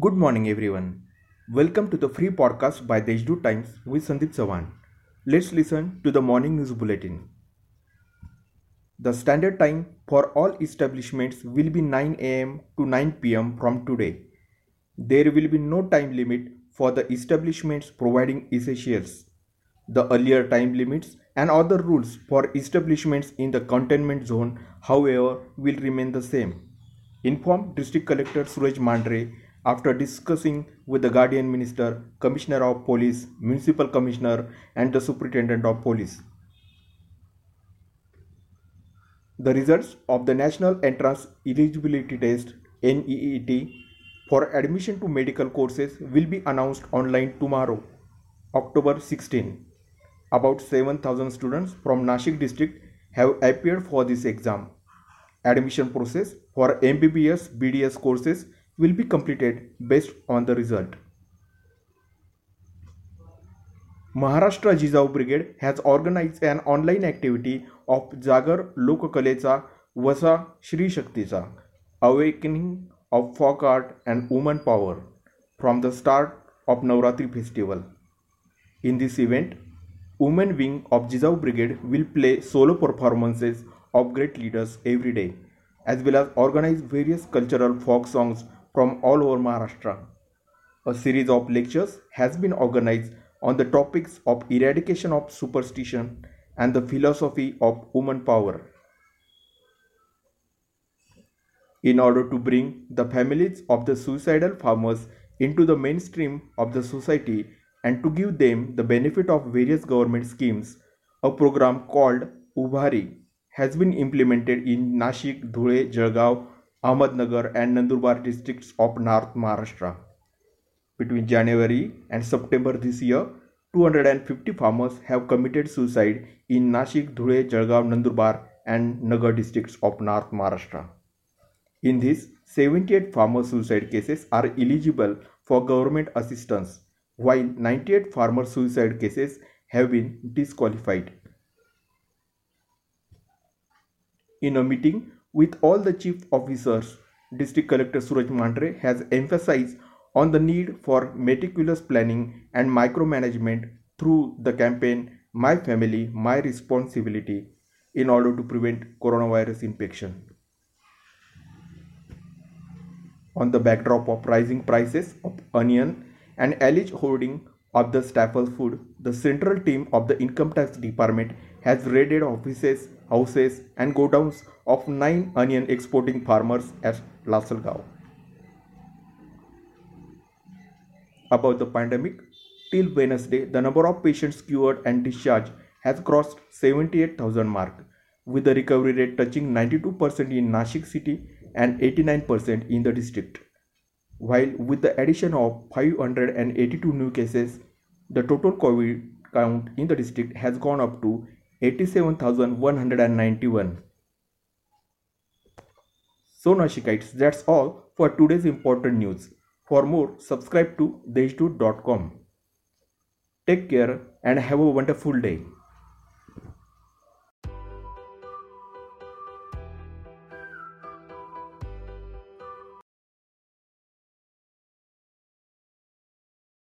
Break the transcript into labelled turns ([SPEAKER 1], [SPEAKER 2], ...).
[SPEAKER 1] Good morning, everyone. Welcome to the free podcast by Deshdoot Times with Sandeep Sawan. Let's listen to the morning news bulletin. The standard time for all establishments will be 9 am to 9 pm from today. There will be no time limit for the establishments providing essentials. The earlier time limits and other rules for establishments in the containment zone, however, will remain the same. Informed District Collector Suraj Mandhare after discussing with the Guardian Minister, Commissioner of Police, Municipal Commissioner, and the Superintendent of Police. The results of the National Entrance Eligibility Test NEET for admission to medical courses will be announced online tomorrow, October 16. About 7,000 students from Nashik district have appeared for this exam. Admission process for MBBS BDS courses will be completed based on the result. Maharashtra Jijau Brigade has organized an online activity of Jagar Lokakalecha Vasa Shri Shakticha, awakening of folk art and woman power from the start of Navratri festival. In this event, women wing of Jijau Brigade will play solo performances of great leaders every day, as well as organize various cultural folk songs from all over Maharashtra. A series of lectures has been organized on the topics of eradication of superstition and the philosophy of woman power. In order to bring the families of the suicidal farmers into the mainstream of the society and to give them the benefit of various government schemes, a program called Ubhari has been implemented in Nashik, Dhule, Jalgaon, Ahmednagar and Nandurbar districts of North Maharashtra. Between January and September this year, 250 farmers have committed suicide in Nashik, Dhule, Jalgaon, Nandurbar and Nagar districts of North Maharashtra. In this, 78 farmer suicide cases are eligible for government assistance, while 98 farmer suicide cases have been disqualified. In a meeting with all the chief officers, District Collector Suraj Mandhare has emphasized on the need for meticulous planning and micromanagement through the campaign My Family, My Responsibility in order to prevent coronavirus infection. On the backdrop of rising prices of onion and alleged hoarding of the staple food, the central team of the Income Tax Department has raided offices, houses, and godowns of nine onion exporting farmers at Lasalgaon. About the pandemic, till Wednesday, the number of patients cured and discharged has crossed 78,000 mark, with the recovery rate touching 92% in Nashik city and 89% in the district. While with the addition of 582 new cases, the total COVID count in the district has gone up to 87,191. So Nashikites, that's all for today's important news. For more, subscribe to deshdoot.com. Take care and have a wonderful day.